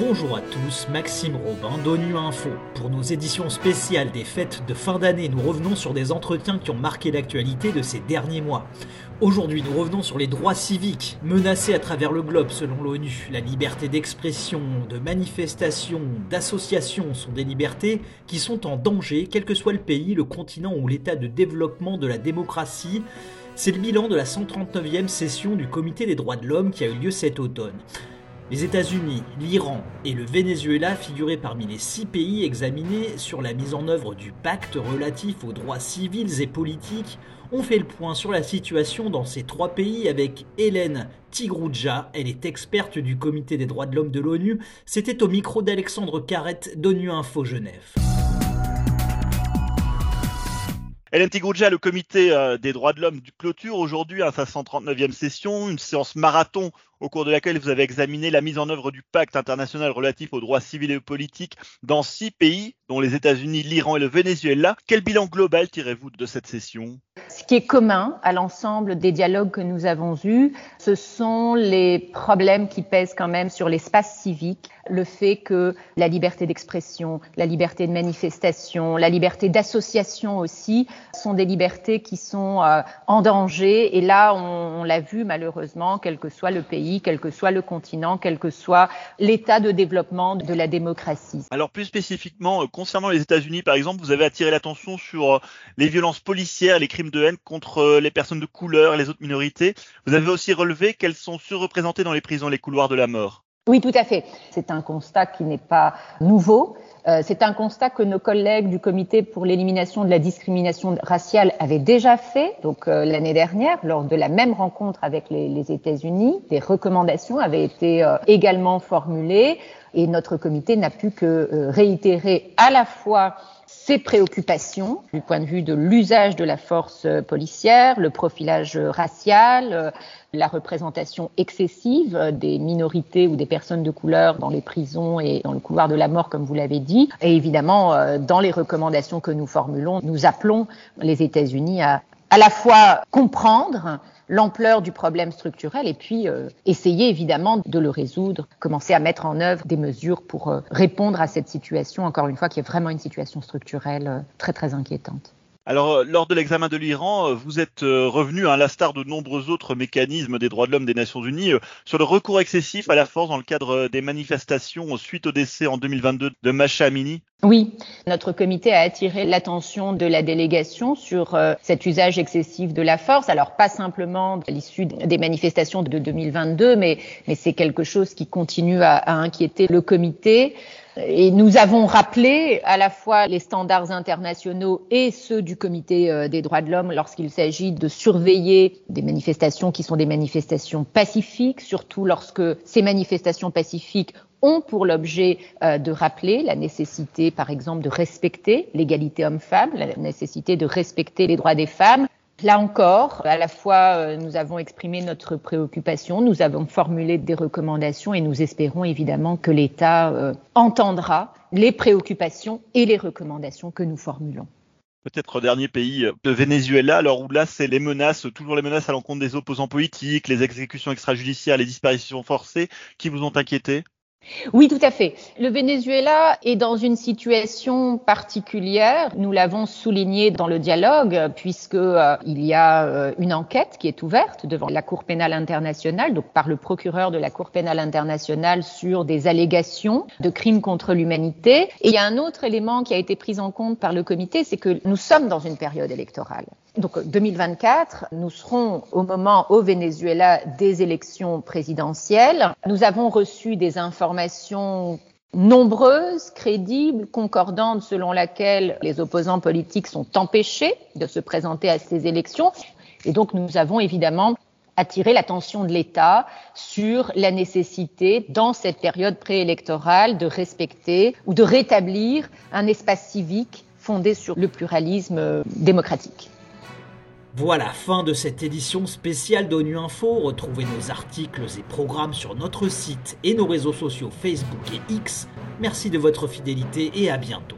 Bonjour à tous, Maxime Robin d'ONU Info. Pour nos éditions spéciales des fêtes de fin d'année, nous revenons sur des entretiens qui ont marqué l'actualité de ces derniers mois. Aujourd'hui, nous revenons sur les droits civiques menacés à travers le globe selon l'ONU. La liberté d'expression, de manifestation, d'association sont des libertés qui sont en danger, quel que soit le pays, le continent ou l'état de développement de la démocratie. C'est le bilan de la 139e session du Comité des droits de l'homme qui a eu lieu cet automne. Les États-Unis, l'Iran et le Venezuela figuraient parmi les six pays examinés sur la mise en œuvre du pacte relatif aux droits civils et politiques. On fait le point sur la situation dans ces trois pays avec Hélène Tigrouja. Elle est experte du Comité des droits de l'homme de l'ONU. C'était au micro d'Alexandre Carrette d'ONU Info Genève. Hélène Tigrouja, le comité euh, des droits de l'homme du clôture aujourd'hui à sa 139e session, une séance marathon au cours de laquelle vous avez examiné la mise en œuvre du pacte international relatif aux droits civils et politiques dans six pays, dont les États-Unis, l'Iran et le Venezuela. Quel bilan global tirez-vous de cette session? Ce qui est commun à l'ensemble des dialogues que nous avons eus, ce sont les problèmes qui pèsent quand même sur l'espace civique, le fait que la liberté d'expression, la liberté de manifestation, la liberté d'association aussi sont des libertés qui sont euh, en danger. Et là, on, on l'a vu malheureusement, quel que soit le pays, quel que soit le continent, quel que soit l'état de développement de la démocratie. Alors plus spécifiquement, euh, concernant les États-Unis, par exemple, vous avez attiré l'attention sur euh, les violences policières, les crimes de contre euh, les personnes de couleur et les autres minorités. Vous avez aussi relevé qu'elles sont surreprésentées dans les prisons, les couloirs de la mort. Oui, tout à fait. C'est un constat qui n'est pas nouveau. Euh, c'est un constat que nos collègues du comité pour l'élimination de la discrimination raciale avaient déjà fait, donc euh, l'année dernière, lors de la même rencontre avec les, États-Unis. Des recommandations avaient été également formulées et notre comité n'a pu que réitérer à la fois ses préoccupations du point de vue de l'usage de la force policière, le profilage racial, la représentation excessive des minorités ou des personnes de couleur dans les prisons et dans le couloir de la mort, comme vous l'avez dit. Et évidemment, euh, dans les recommandations que nous formulons, nous appelons les États-Unis à à la fois comprendre l'ampleur du problème structurel et puis euh, essayer évidemment de le résoudre, commencer à mettre en œuvre des mesures pour euh, répondre à cette situation, encore une fois, qui est vraiment une situation structurelle euh, très très inquiétante. Alors, lors de l'examen de l'Iran, vous êtes revenu, à l'instar de nombreux autres mécanismes des droits de l'homme des Nations Unies, sur le recours excessif à la force dans le cadre des manifestations suite au décès en 2022 de Amini. Oui, notre comité a attiré l'attention de la délégation sur euh, cet usage excessif de la force. Alors pas simplement à l'issue des manifestations de 2022, mais, mais c'est quelque chose qui continue à, à inquiéter le comité. Et nous avons rappelé à la fois les standards internationaux et ceux du Comité euh, des droits de l'homme lorsqu'il s'agit de surveiller des manifestations qui sont des manifestations pacifiques, surtout lorsque ces manifestations pacifiques ont pour l'objet euh, de rappeler la nécessité, par exemple, de respecter l'égalité homme-femme, la nécessité de respecter les droits des femmes. Là encore, à la fois, euh, nous avons exprimé notre préoccupation, nous avons formulé des recommandations et nous espérons évidemment que l'État euh, entendra les préoccupations et les recommandations que nous formulons. Peut-être dernier pays, le Venezuela, alors où là, c'est les menaces, toujours les menaces à l'encontre des opposants politiques, les exécutions extrajudiciaires, les disparitions forcées qui vous ont inquiété? Oui, tout à fait. Le Venezuela est dans une situation particulière. Nous l'avons souligné dans le dialogue, puisque euh, il y a euh, une enquête qui est ouverte devant la Cour pénale internationale, donc par le procureur de la Cour pénale internationale sur des allégations de crimes contre l'humanité. Et il y a un autre élément qui a été pris en compte par le comité, c'est que nous sommes dans une période électorale. Donc 2024, nous serons au moment au Venezuela des élections présidentielles. Nous avons reçu des informations nombreuses, crédibles, concordantes, selon laquelle les opposants politiques sont empêchés de se présenter à ces élections. Et donc nous avons évidemment attiré l'attention de l'État sur la nécessité, dans cette période préélectorale, de respecter ou de rétablir un espace civique fondé sur le pluralisme démocratique. Voilà, fin de cette édition spéciale d'ONU Info. Retrouvez nos articles et programmes sur notre site et nos réseaux sociaux Facebook et X. Merci de votre fidélité et à bientôt.